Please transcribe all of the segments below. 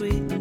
sweet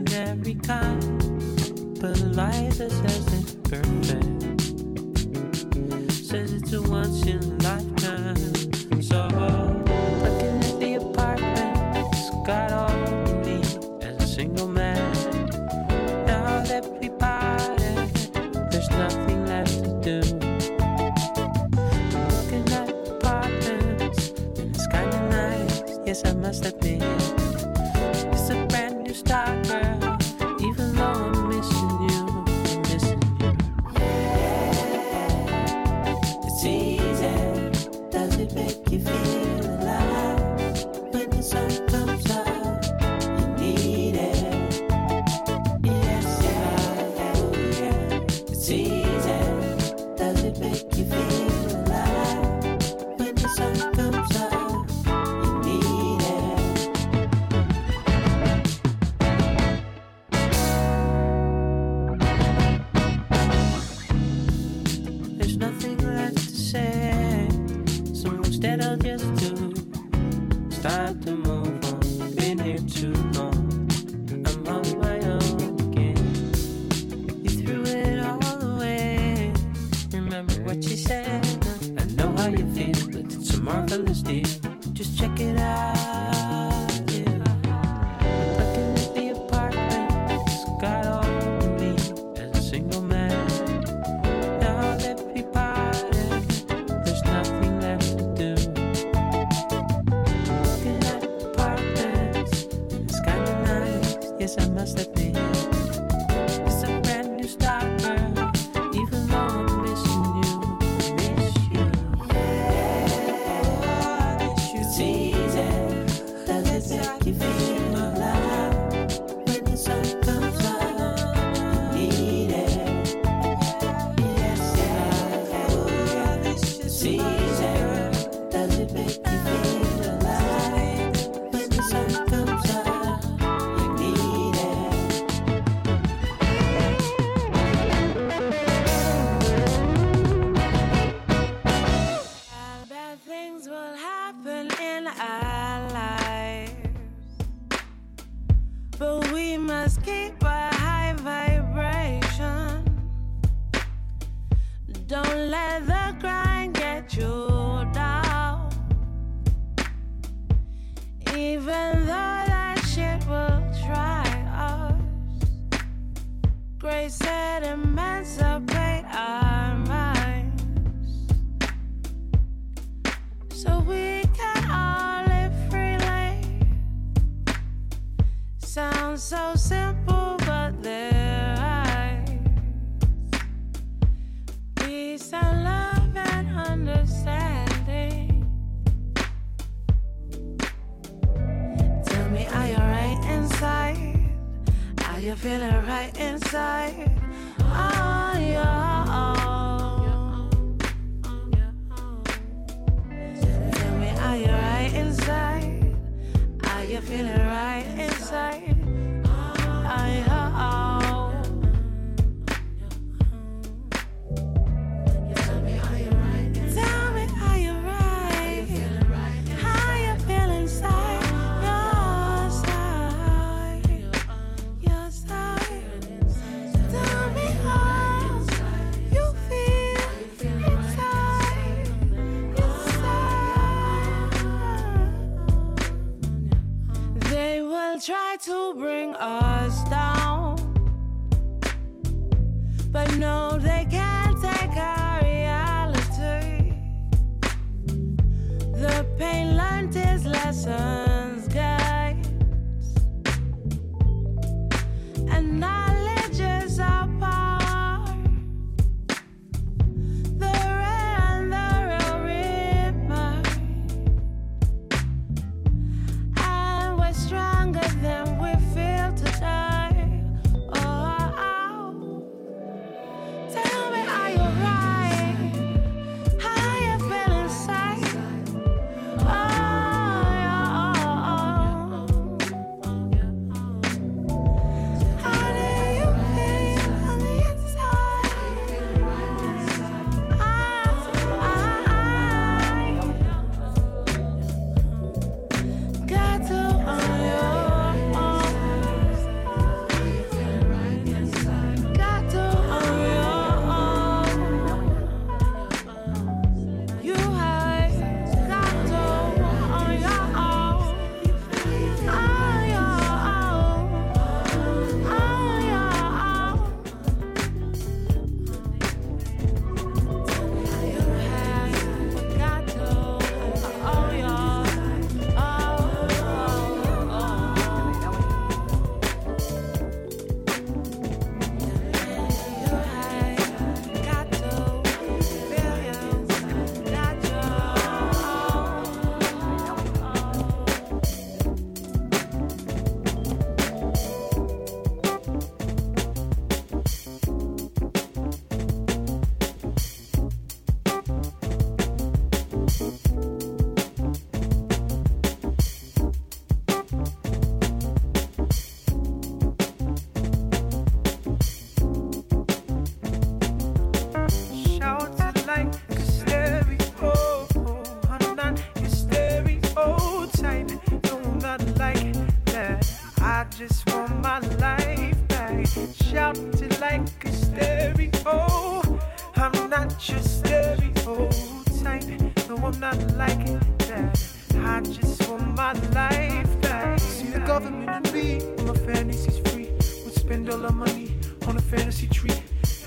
fantasy tree.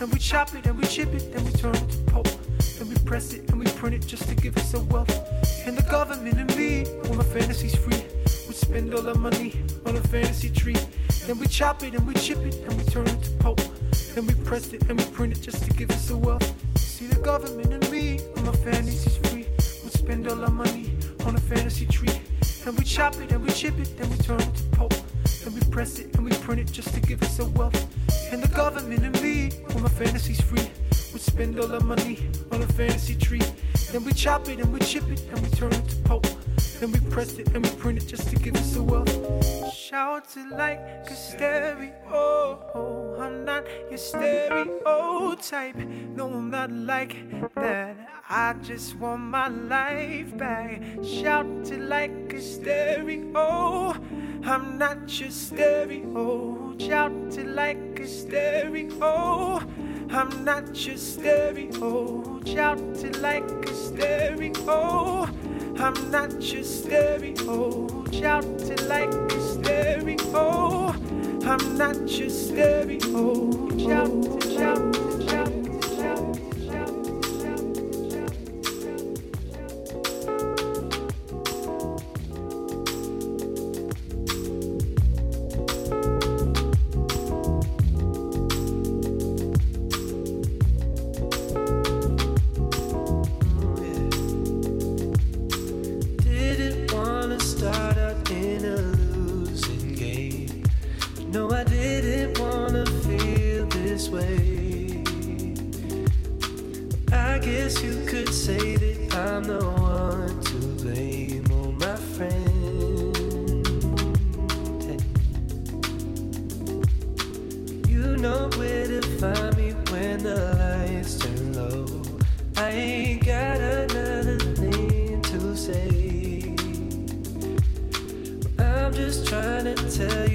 And we chop it and we chip it, then we turn it to pulp. Then we press it and we print it just to give us a wealth. And the government and me, when my fantasies free. We spend all our money on a fantasy tree. Then we chop it and we chip it and we turn it to pulp. Then we press it and we print it just to give us a wealth. See the government and me, when my fantasies free. We spend all our money on a fantasy tree. And we chop it and we chip it, then we turn it to pulp. Then we press it and we print it just to give us a wealth. And the government and me, when my fantasies free. We spend all our money on a fantasy tree. Then we chop it and we chip it and we turn it to pulp. Then we press it and we print it just to give us a wealth. Shout it like a stereo. I'm not your stereotype. No, I'm not like that. I just want my life back. Shout it like a stereo. I'm not your stereo. Shout it like a stereo. I'm not your stereo. Shout it like a stereo. I'm not your stereo. Shout it like a stereo. I'm not your stereo. Shout it, find me when the lights turn low. I ain't got another thing to say. I'm just trying to tell you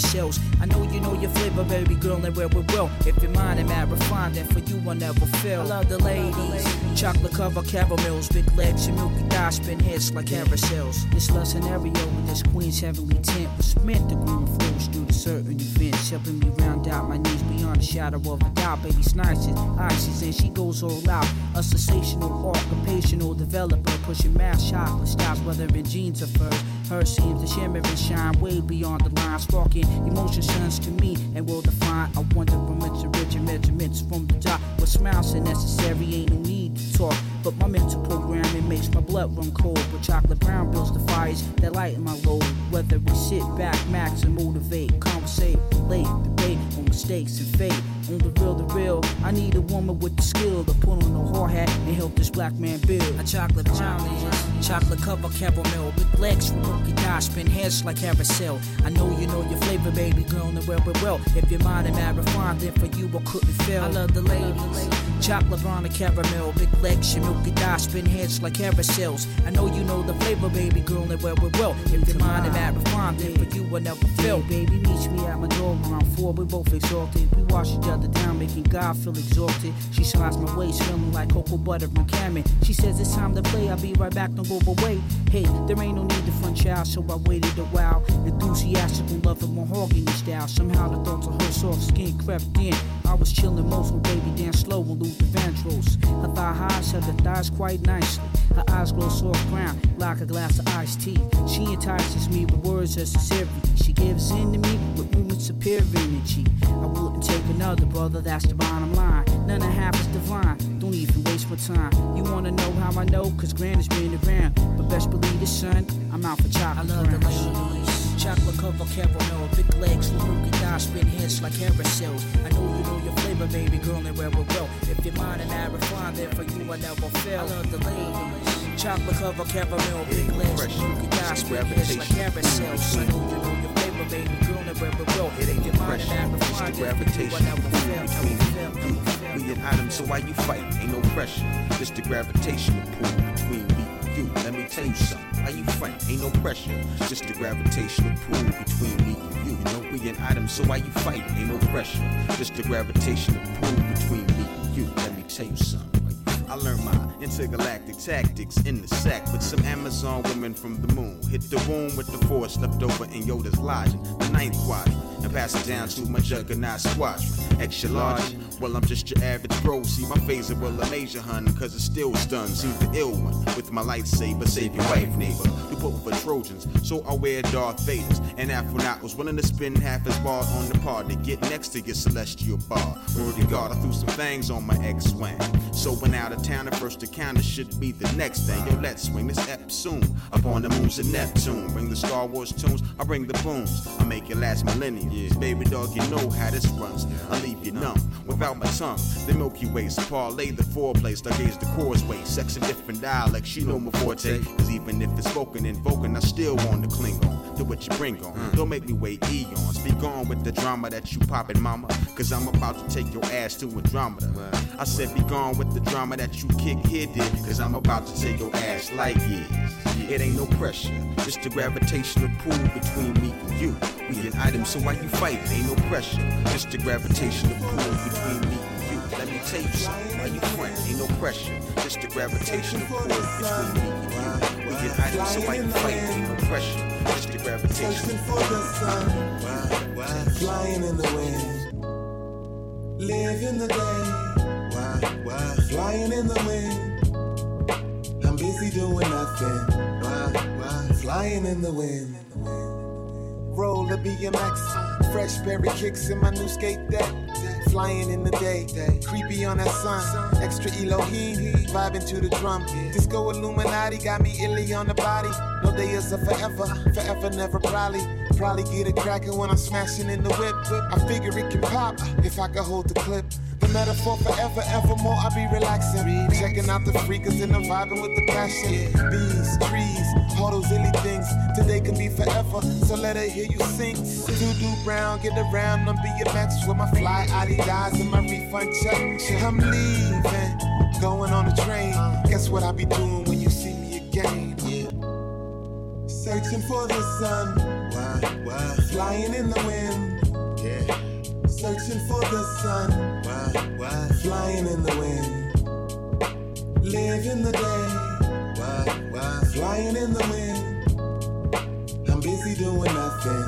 like. I know you know your flavor, baby girl, and where we well. If your mind and mad refined, then for you I'll never fail. I love the ladies, chocolate cover caramels, big legs, and milky dye, spin heads like carousels. This love scenario with this queen's heavenly tent was meant to groom flows through the certain events, helping me round out my needs beyond the shadow of a doubt. Baby snices, ices, and she goes all out. A sensational, occupational developer, pushing mass chocolate styles, whether in jeans or furs. Her seems to shimmer and shine way beyond the line, sparking emotion shines to me and will define. I wonder from its origin measurements from the top. What smiles are necessary, ain't no need to talk. But my mental programming makes my blood run cold. But chocolate brown builds the fires that lighten my load. Whether we sit back, max, and motivate, conversate, relate, debate on mistakes and fate. On the real, the real, I need a woman with the skill to put on a hard hat and help this black man build. A chocolate challenge, chocolate cover caramel, big legs from milky dye, spin heads like carousel. I know you know your flavor, baby girl, and well, well, well. If your mind and mad refined, then for you I couldn't fail. I love the ladies. Chocolate brown and caramel, big legs, your milky dye, spin heads like carousels. I know you know the flavor, baby girl, and well, well, well. If your mind and mad refined, then for you I never fail. baby, meet me at my door around four, we both exalted. We wash each other down, making God feel exalted. She slides my waist, feeling like cocoa butter and caramel. She says it's time to play, I'll be right back, don't go away. Hey, there ain't no need to front child, so I waited a while. Enthusiastic and loving mahogany style. Somehow the thoughts of her soft skin crept in. I was chilling most when baby dance slow and Luther Vandross. Her thigh highs held her thighs quite nicely. Her eyes glow soft brown like a glass of iced tea. She entices me with words of sincerity. She gives in to me with movements of pure energy. I wouldn't take another brother, that's the bottom line. None of half is divine, don't even waste my time. You wanna know how I know? Cause Grant has been around. But best believe it, son, I'm out for chocolate. I love the ladies. Chocolate cover caramel, big legs, Luruki die, spin heads like carousels. I know you know your flavor, baby girl, and where we go. If you're mine and I refine, then for you I never fail. I love the ladies. Chocolate cover caramel, big legs, Luruki die, spin heads like carousels. I know you know your flavor, baby girl, and where we go. It ain't If pressure, and it's the refine, then for you I gravitation never fail. between Never fail, you. never fail. We an item, so why you fight? Ain't no pressure. Just the gravitational pull between me and you. Let me tell you something. Why you fight? Ain't no pressure. Just the gravitational pull between me and you. You know we an item, so why you fight? Ain't no pressure. Just the gravitational pull between me and you. Let me tell you something. I learned my intergalactic tactics in the sack with some Amazon women from the moon. Hit the womb with the force left over in Yoda's lodging, the ninth quadrant, and pass it down to my juggernaut squadron. Extra large, well, I'm just your average bro. See, my phaser will amaze you, hun, cause it still stuns. You the ill one with my lightsaber, save your wife, neighbor. You put for Trojans, so I wear Darth Vader's. And Aphronaut was willing to spend half his bar on the par to get next to your celestial bar. Word to God, I threw some things on my X-Wing. So when out of town, the first encounter should be the next thing. Yo, let's swing this ep soon. Up on the moons of Neptune. Bring the Star Wars tunes, I bring the booms. I make it last millennium. Baby dog, you know how this runs. I leave you numb without my tongue. The Milky Way, so parlay the foreplay, stargaze the causeway. Sex in different dialects, you know my forte. Cause even if it's spoken and Vulcan, I still want to cling on to what you bring on. Don't make me wait eons. Be gone with the drama that you poppin', mama. Cause I'm about to take your ass to Andromeda. I said, be gone with the drama that you kick here. Cause I'm about to take your ass like years. It ain't no pressure, just the gravitational pull between me and you. We an item, so why you fight? Ain't no pressure, just the gravitational pull between me and you. Let me tell you something, why you front? Ain't no pressure, just the gravitational pull between me and you. We an item, so why you fight? No pressure, just the Searching gravitational for the sun, flying in the wind. Live in the day, Why, why? flying in the wind. I'm busy doing nothing, Why, why? flying in the wind. Roll a BMX, fresh berry kicks in my new skate deck. Flying in the day, creepy on that sun. Extra Elohim, vibing to the drum. Disco Illuminati got me illy on the body. No day is a forever, forever never probably. Probably get it cracking when I'm smashing in the whip. I figure it can pop if I can hold the clip. Metaphor forever, evermore, I be relaxing. Checking out the freakers and I'm vibing with the passion. Bees, trees, all those illy things. Today can be forever, so let her hear you sing. Doo brown, get around on BMX with my fly Adidas and my refund check. I'm leaving, going on a train. Guess what I'll be doing when you see me again? Yeah. Searching for the sun, flying in the wind. Searching for the sun, flying in the wind. living the day, flying in the wind. I'm busy doing nothing,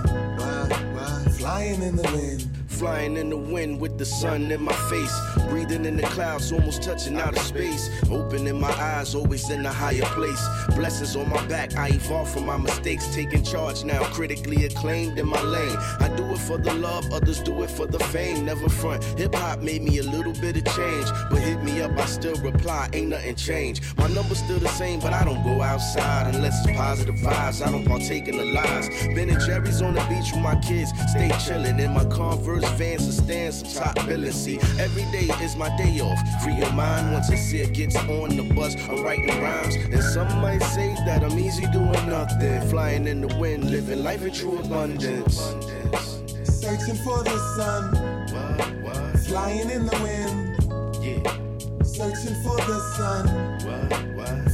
flying in the wind. Flying in the wind with the sun in my face. Breathing in the clouds, almost touching outer space. Opening my eyes, always in a higher place. Blessings on my back, I evolve from my mistakes. Taking charge now, critically acclaimed in my lane. I do it for the love, others do it for the fame. Never front. Hip hop made me a little bit of change. But hit me up, I still reply, ain't nothing changed. My number's still the same, but I don't go outside unless it's positive vibes. I don't partake in the lies. Ben and Jerry's on the beach with my kids, stay chillin' in my Converse fans to stand some top billing. See, every day is my day off. Free your mind once it gets on the bus. I'm writing rhymes, and some might say that I'm easy doing nothing. Flying in the wind, living life in true abundance. Searching for the sun, flying in the wind. yeah. Searching for the sun,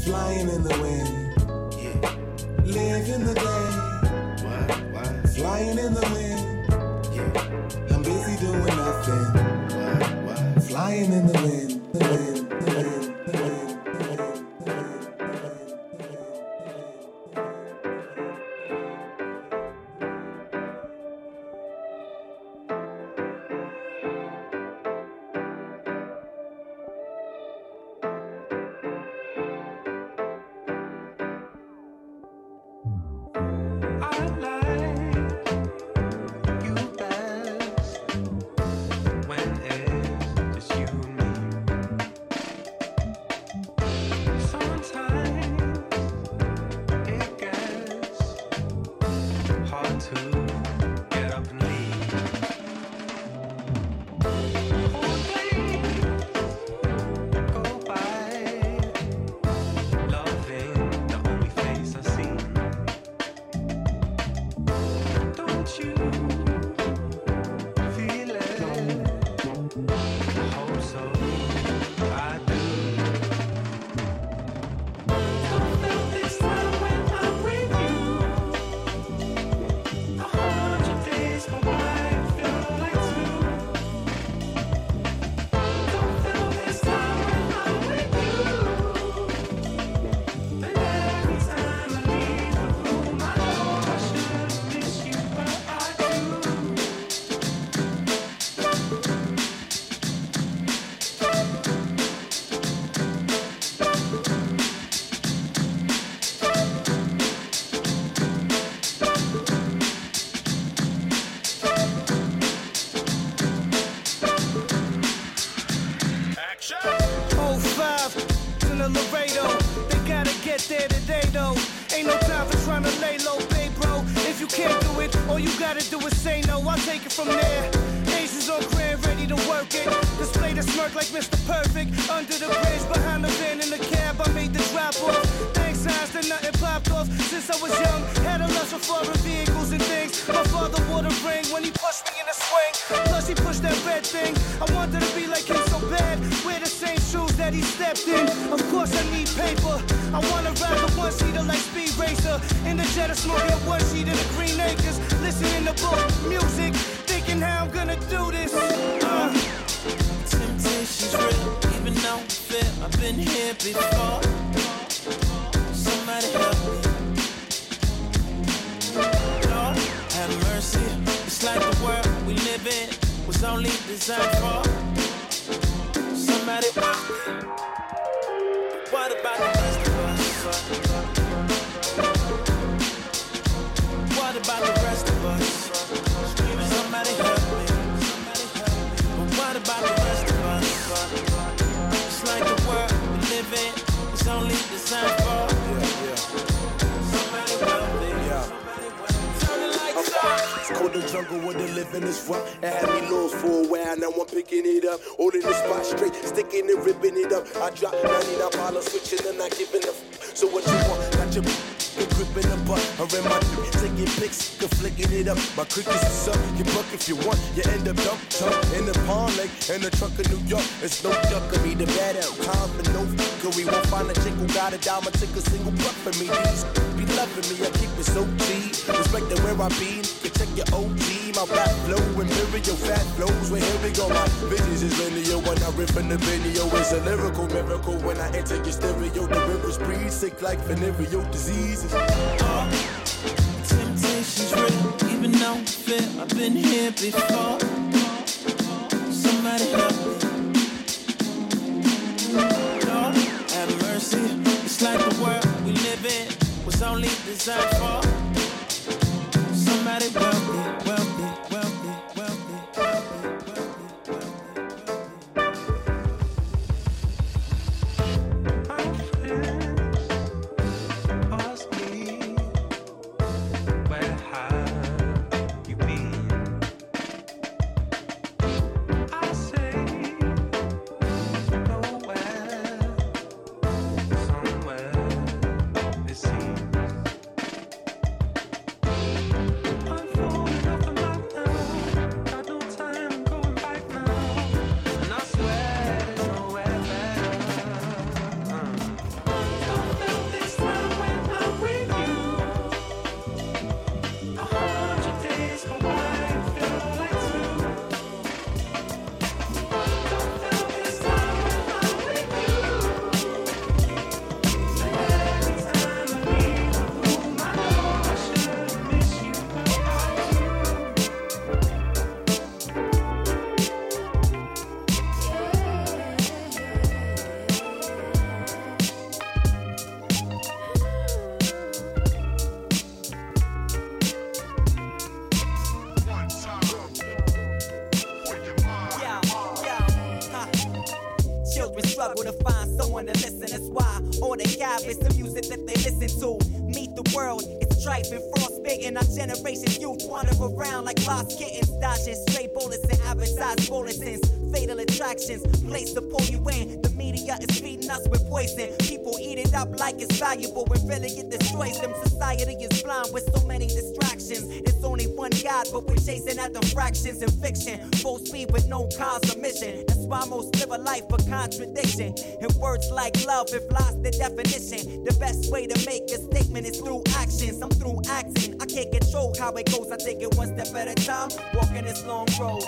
flying in the wind. yeah. Live in the day, flying in the wind. yeah. Doing nothing, flying in. The wind, the wind, Pushed that red thing. I wanted to be like him so bad. Wear the same shoes that he stepped in. Of course, I need paper. I wanna ride the one seater like Speed Racer. In the jet, I smoke one sheet in the Green Acres. Listening to book music, thinking how I'm gonna do this. Uh. Temptation's real, even though I feel I've been here before. Was only designed for somebody. What about the rest of us? What about the rest of us? Somebody help me. But what about the rest of us? It's like the world we live in is only designed for the jungle where the living is rough. It had me lost for a while, now I'm picking it up. Holding the spot straight, sticking and ripping it up. I drop 99 dollars, switching and not giving a f- So what you want? Got your in the butt, or in my dick, taking pics, the flicking it up. My crickets is up, you buck if you want. You end up dump tuck in the pond lake, in the trunk of New York. It's no duck of me, the bad out time for no fucker. We won't find a chick who got a dime diamond, take a single buck for me. These be loving me, I keep it so G. Respecting where I be, you check your OG. My rap flow, imperial fat flows. Well, here we go, my visions is linear. When I rip in the video, it's a lyrical miracle. When I enter your stereo, the rivers breathe, sick like venereal diseases. Temptation's real, even though I feel I've been here before. Somebody help me. Lord, have mercy. It's like the world we live in was only designed for somebody wealthy, Place to pull you in. The media is feeding us with poison. People eat it up like it's valuable when really it destroys them. Society is blind with so many distractions. It's only one God, but we're chasing at the fractions in fiction. Full speed with no cause or mission. That's why most live a life of contradiction. And words like love have lost their definition. The best way to make a statement is through actions. I'm through acting. I can't control how it goes. I take it one step at a time. Walking this long road.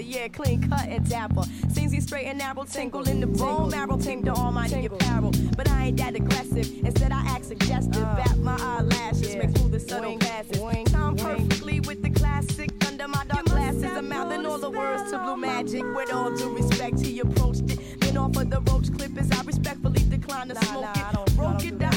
Yeah, clean cut and dapper. Seems he straight and narrow, tingle in the bone marrow, ting to almighty apparel. But I ain't that aggressive. Instead, I act suggestive. Uh, Bat my eyelashes, make through the subtle passes. Time perfectly with the classic under my dark glasses. I'm mouthing all the words to blue magic. With all due respect, he approached it. Then off of the roach clip as I respectfully declined to smoke it. Broke it, the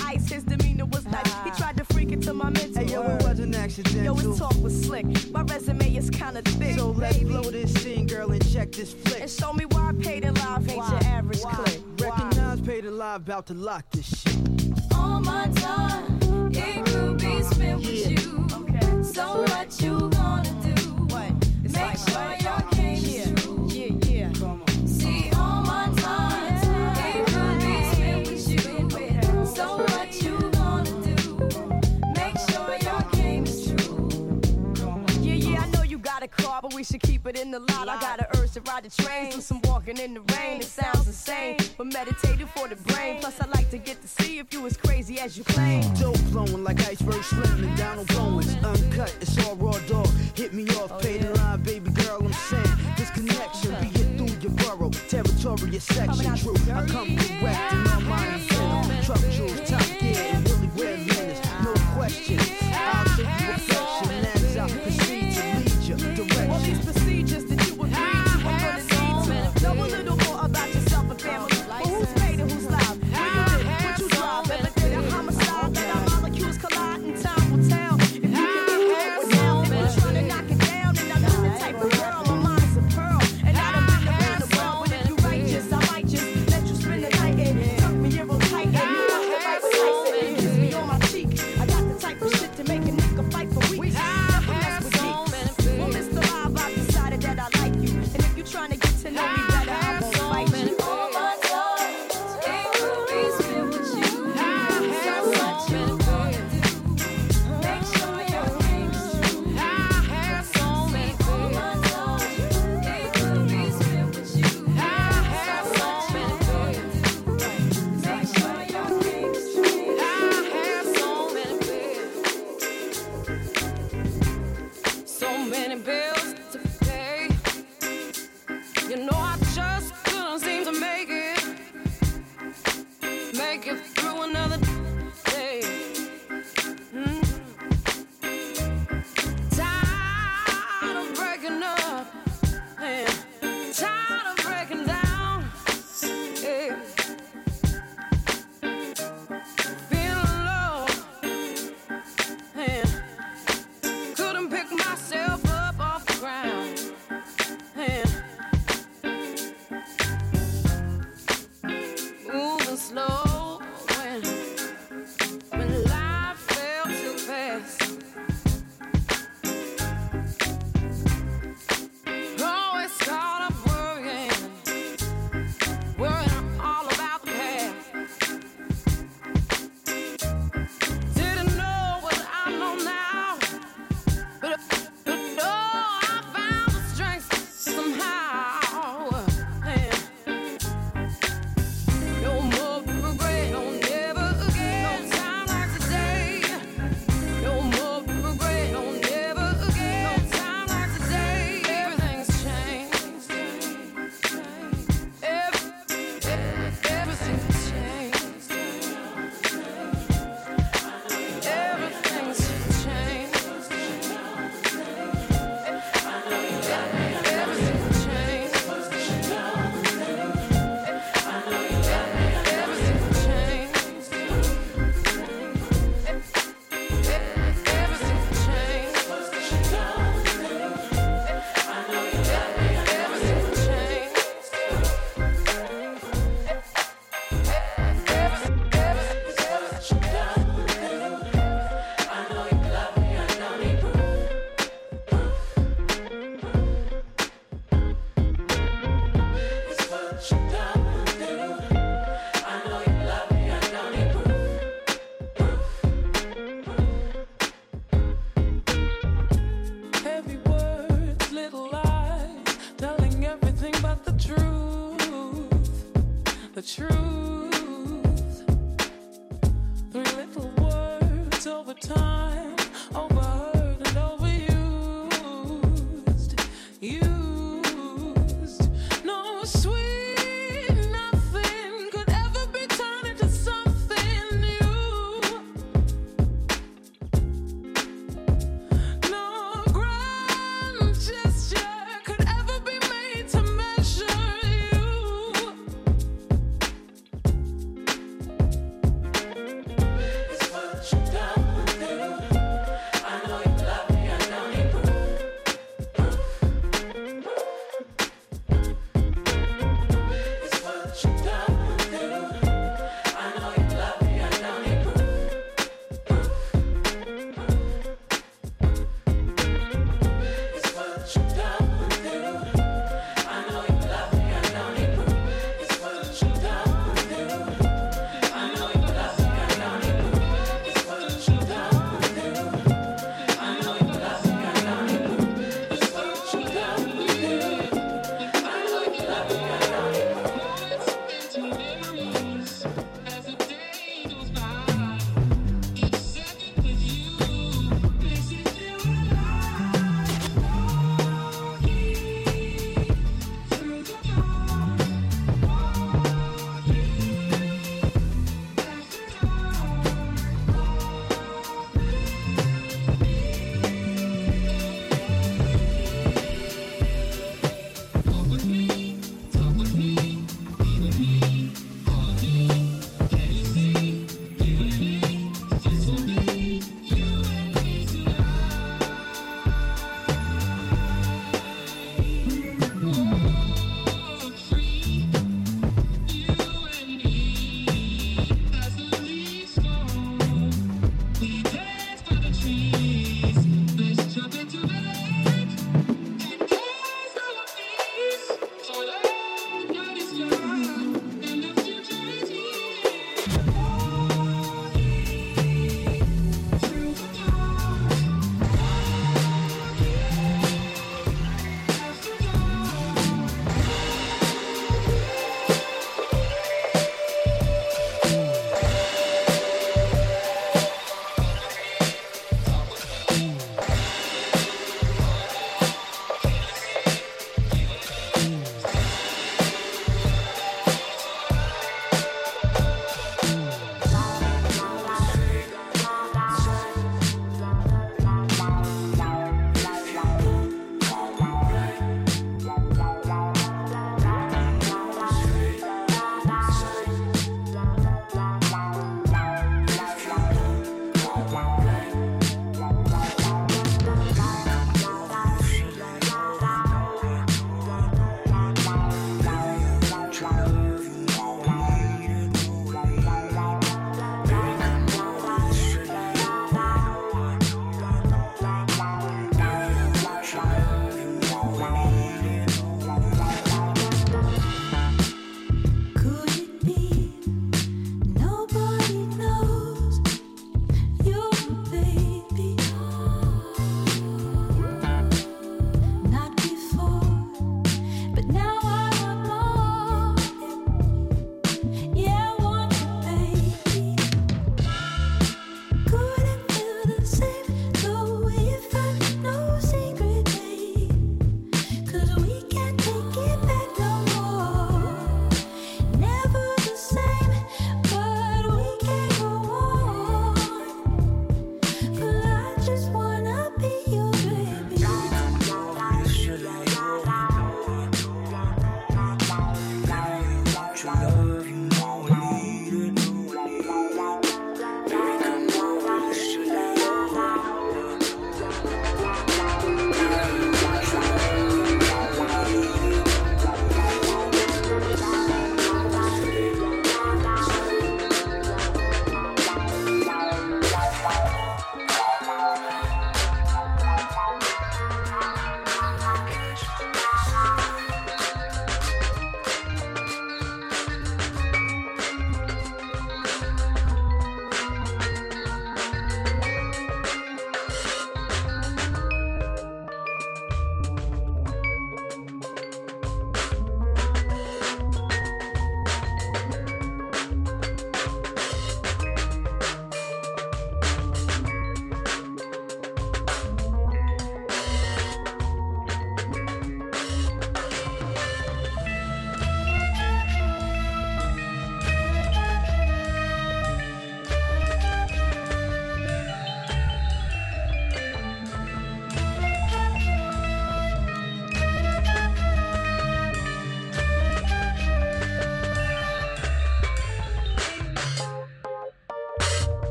Yo, his talk was slick. My resume is kinda thick. So let's blow this scene, girl, and check this flick. And show me why I paid in live ain't your average why? click. Recognize paid in live, about to lock this shit. All my time, it could be spent yeah. with you. Okay. So what you gonna do? What? It's Make like, sure right? your game yeah. is true. But we should keep it in the lot. I got a urge to ride the train, do some walking in the rain. It sounds insane, but meditative for the brain. Plus, I like to get to see if you as crazy as you claim. Uh-huh. Dope flowing like iceberg slim and Donald Goines. Uncut, it's all raw dog. Hit me off, oh, pay the line, baby girl. I'm saying this connection be it through your borough, territory, section. True, I come correct in my mind and venom. Truck jewels, top gear, and really wear manners. No questions. I'll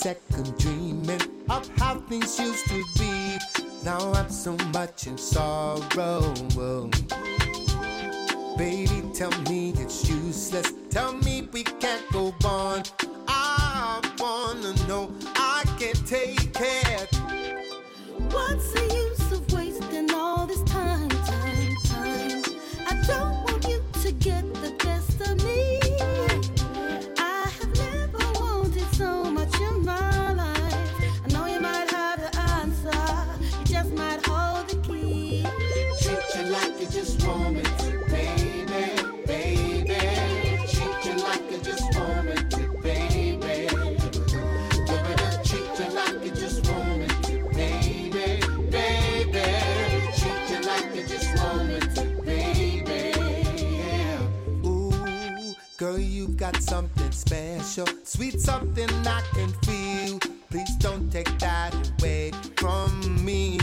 second dreaming of how things used to be. Now I'm so much in sorrow. Baby, tell me it's useless. Tell me we can't go on. I wanna know. I can't take. got something special, sweet something I can feel. Please don't take that away from me.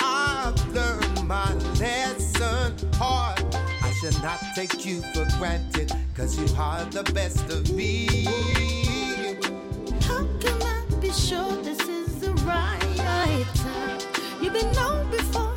I've learned my lesson hard. I should not take you for granted, cause you are the best of me. How can I be sure this is the right time? You've been known before.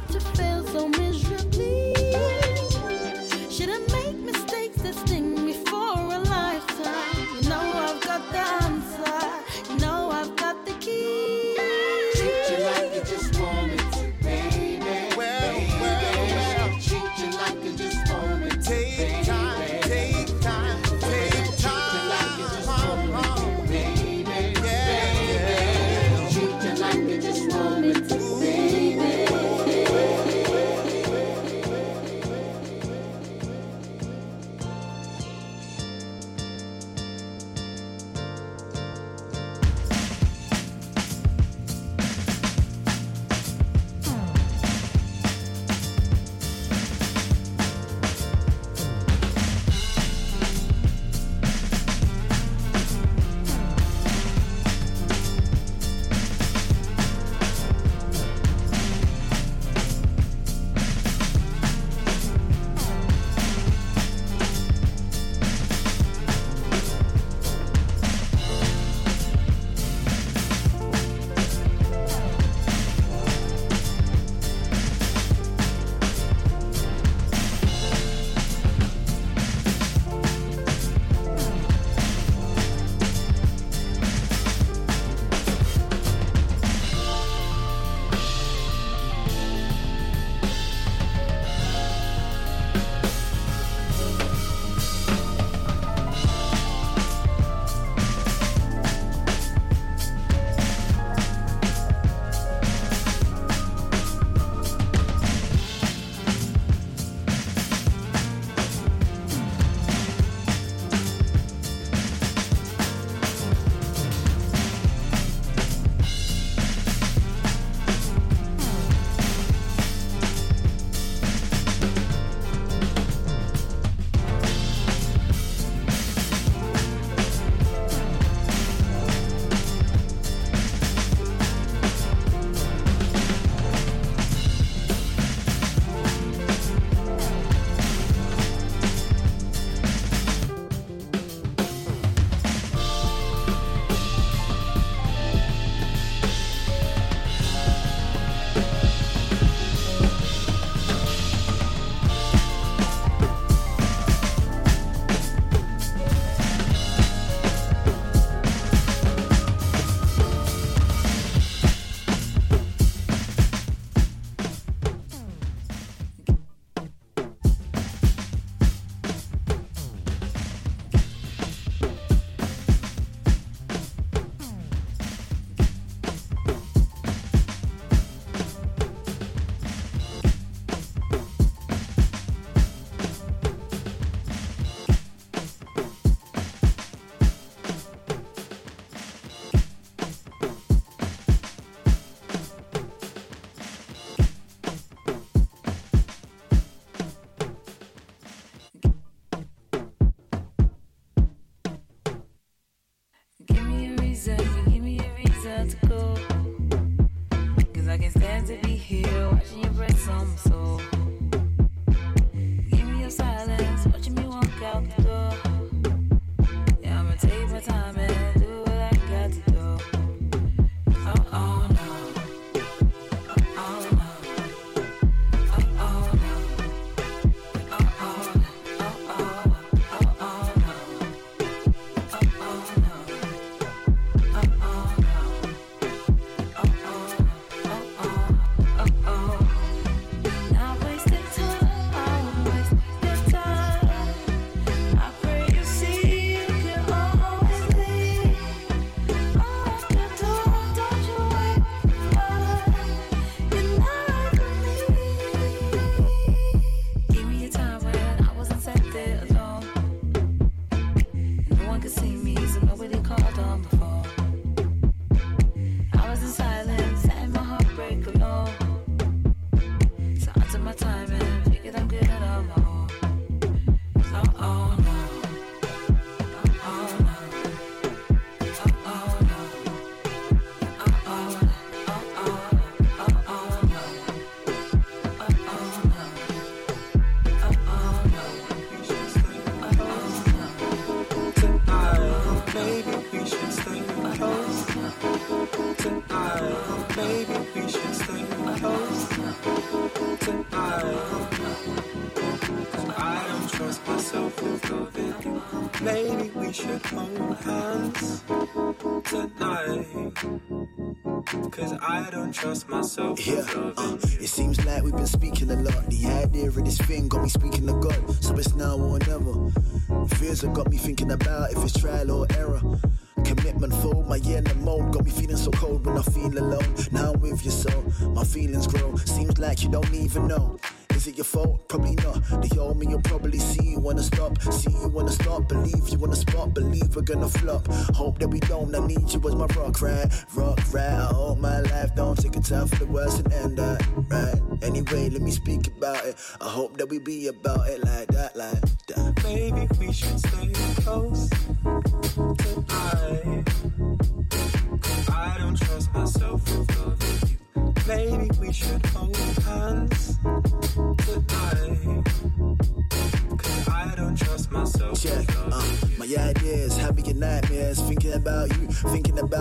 Thinking about if it's trial or error. Commitment full, my inner mode got me feeling so cold when I feel alone. Now I'm with you, so my feelings grow. Seems like you don't even know. Is it your fault? Probably not. They owe me, you'll probably see you wanna stop. See you wanna stop, believe you wanna spot, believe we're gonna flop. Hope that we don't, I need you as my rock, right? Rock, right. I hope my life don't take a time for the worst and end that, right? Anyway, let me speak about it. I hope that we be about it like that, like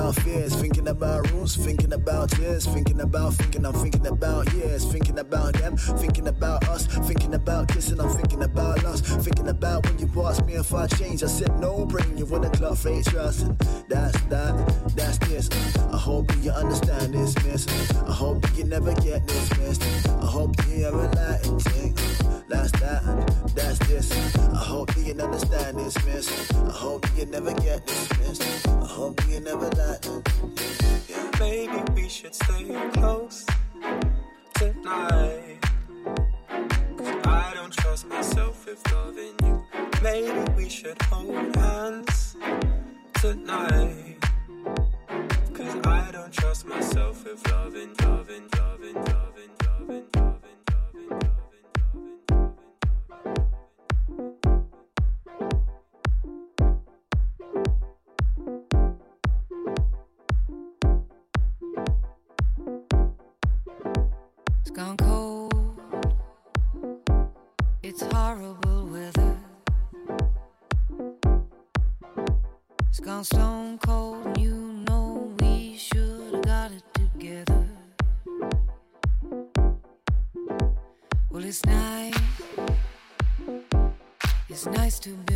about fears, thinking about rules, thinking about tears, thinking about thinking, I'm thinking about years, thinking about them, thinking about us, thinking about kissing, I'm thinking about us, thinking about when you asked me if I changed, I said no, bring you in the club, fake trust, that's that, that's this. I hope you understand this, miss. I hope you never get this dismissed. I hope you ever. That's that, that's this. I hope you understand this, miss. I hope you never get dismissed. I hope you never like it. Maybe we should stay close tonight. I don't trust myself if loving you. Maybe we should hold hands tonight. To be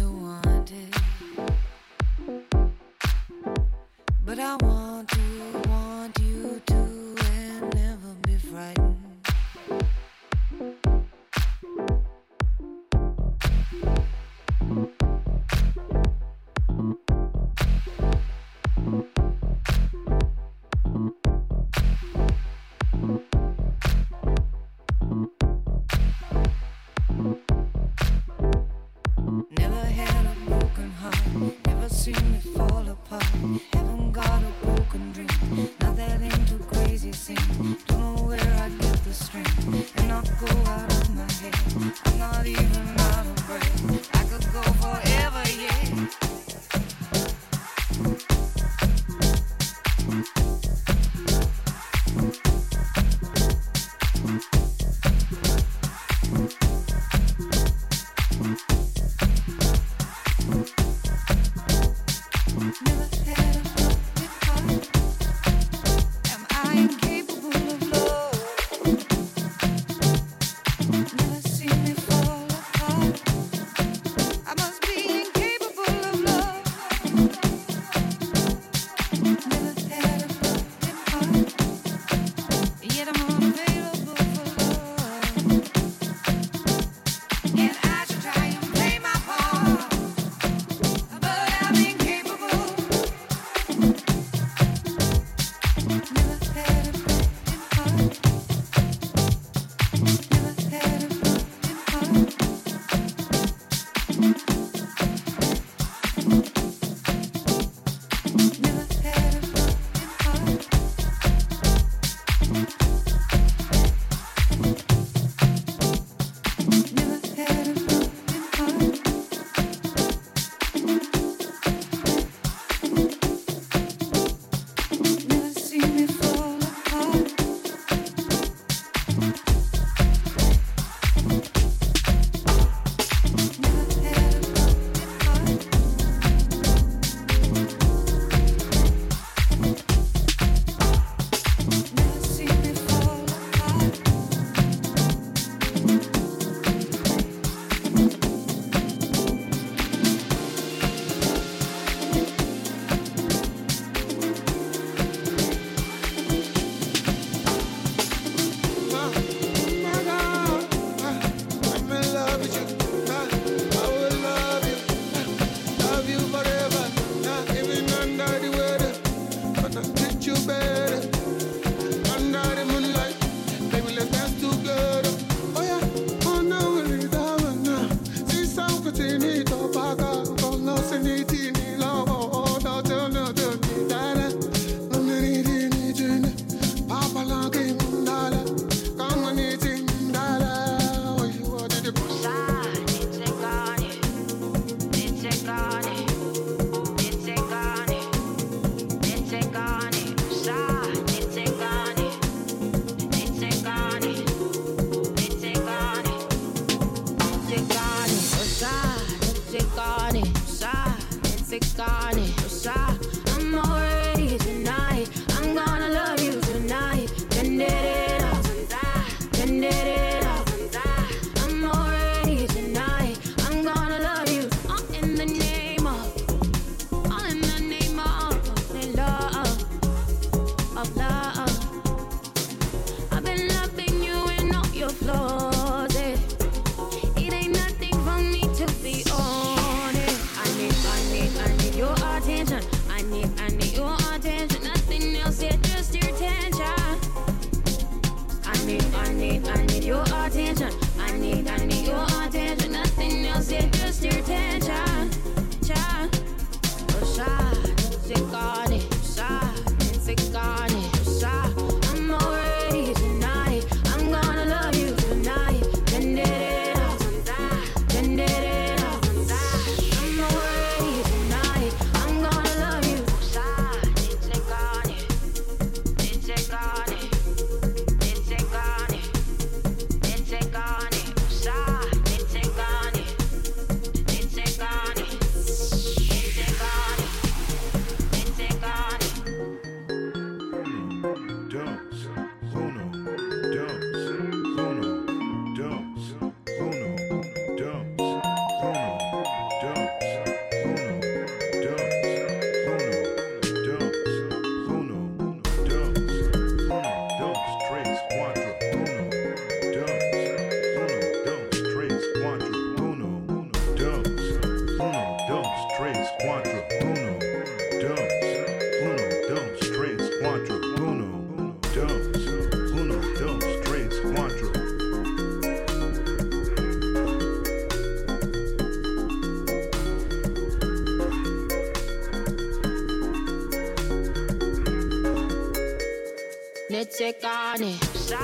Netzekane, Ne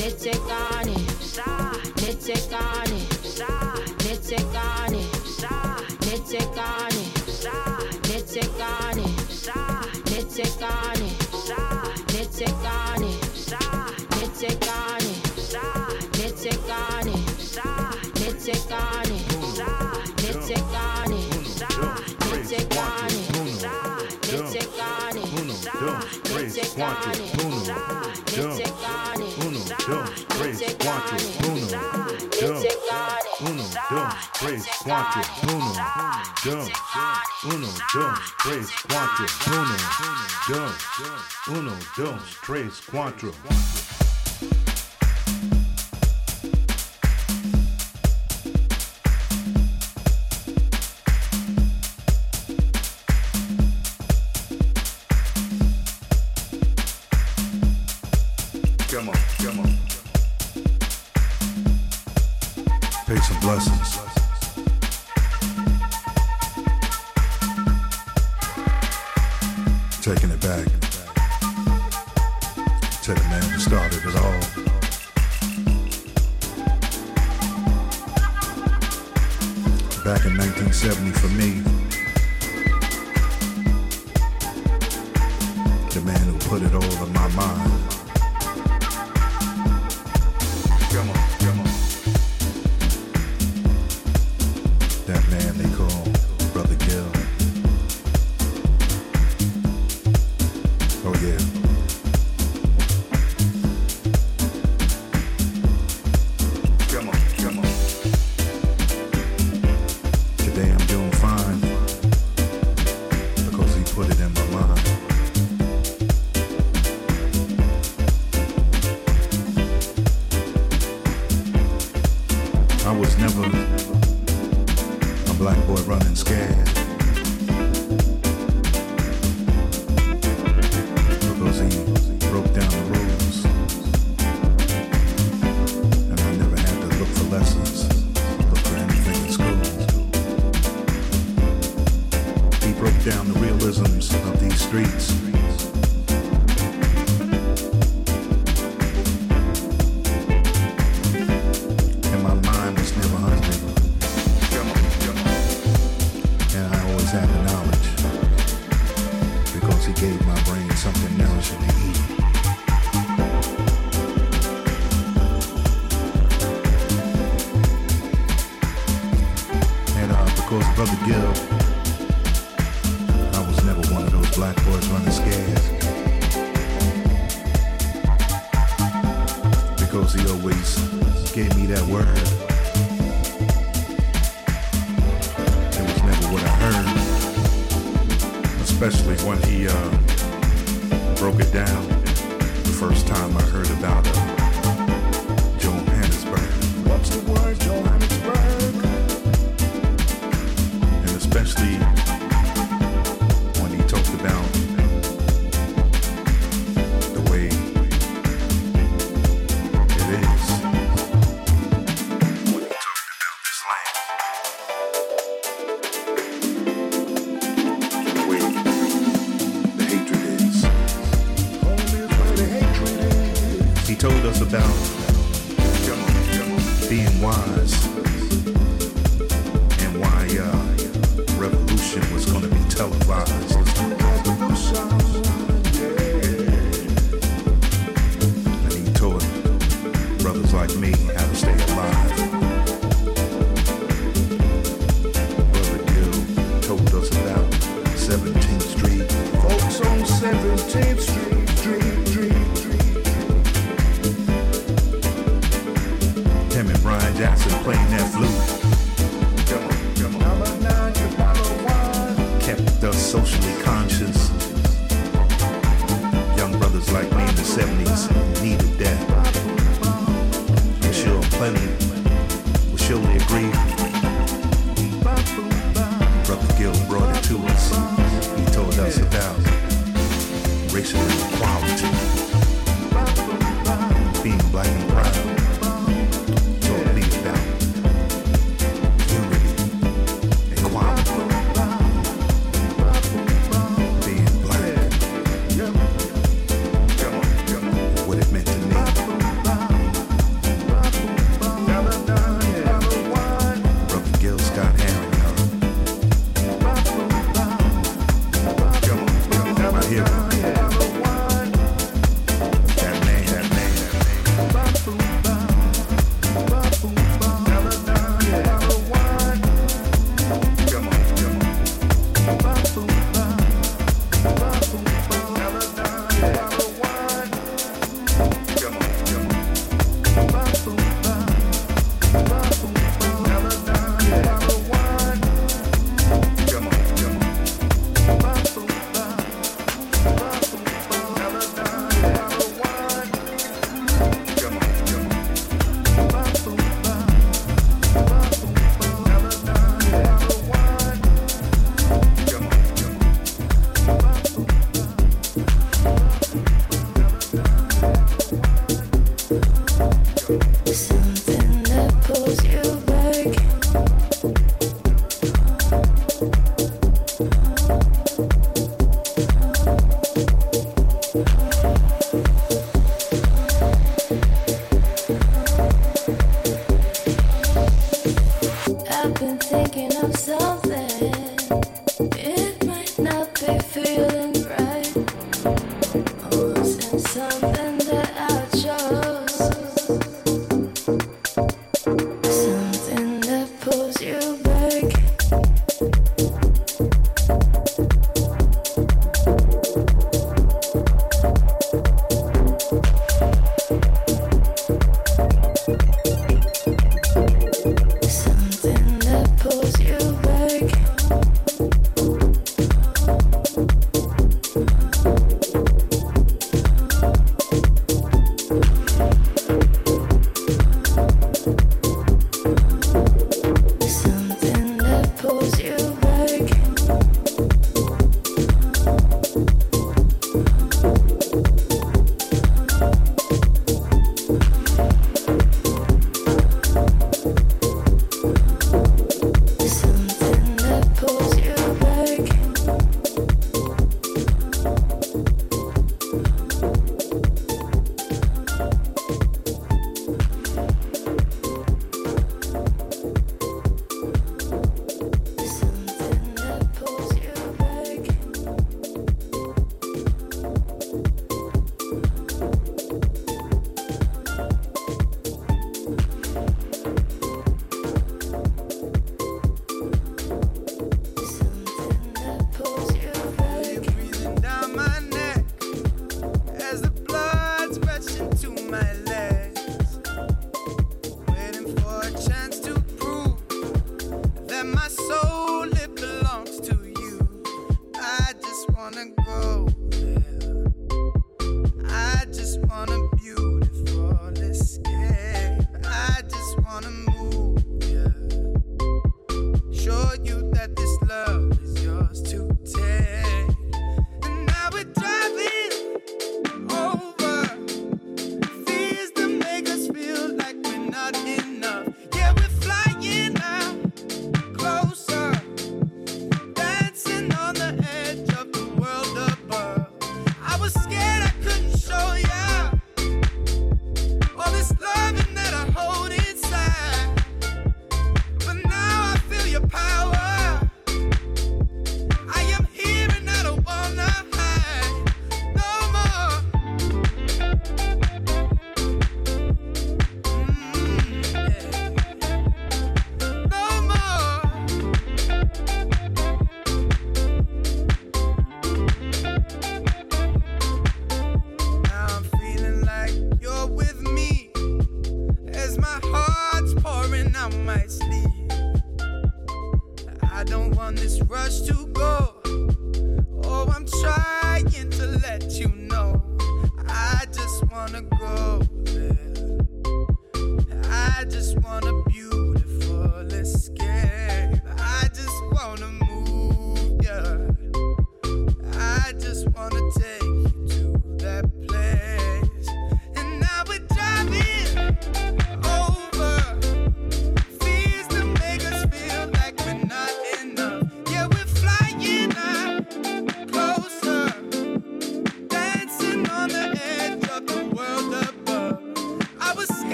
Netzekane, Netzekane, Netzekane, Ne Netzekane, Netzekane, Netzekane, Ne Netzekane, Netzekane, Netzekane, cuatro, uno, dos, uno, dos, tres, cuatro, uno, dos, uno, dos, tres, cuatro, uno, dos, uno, dos, tres, cuatro, uno, dos, uno, dos, tres, cuatro. blessings.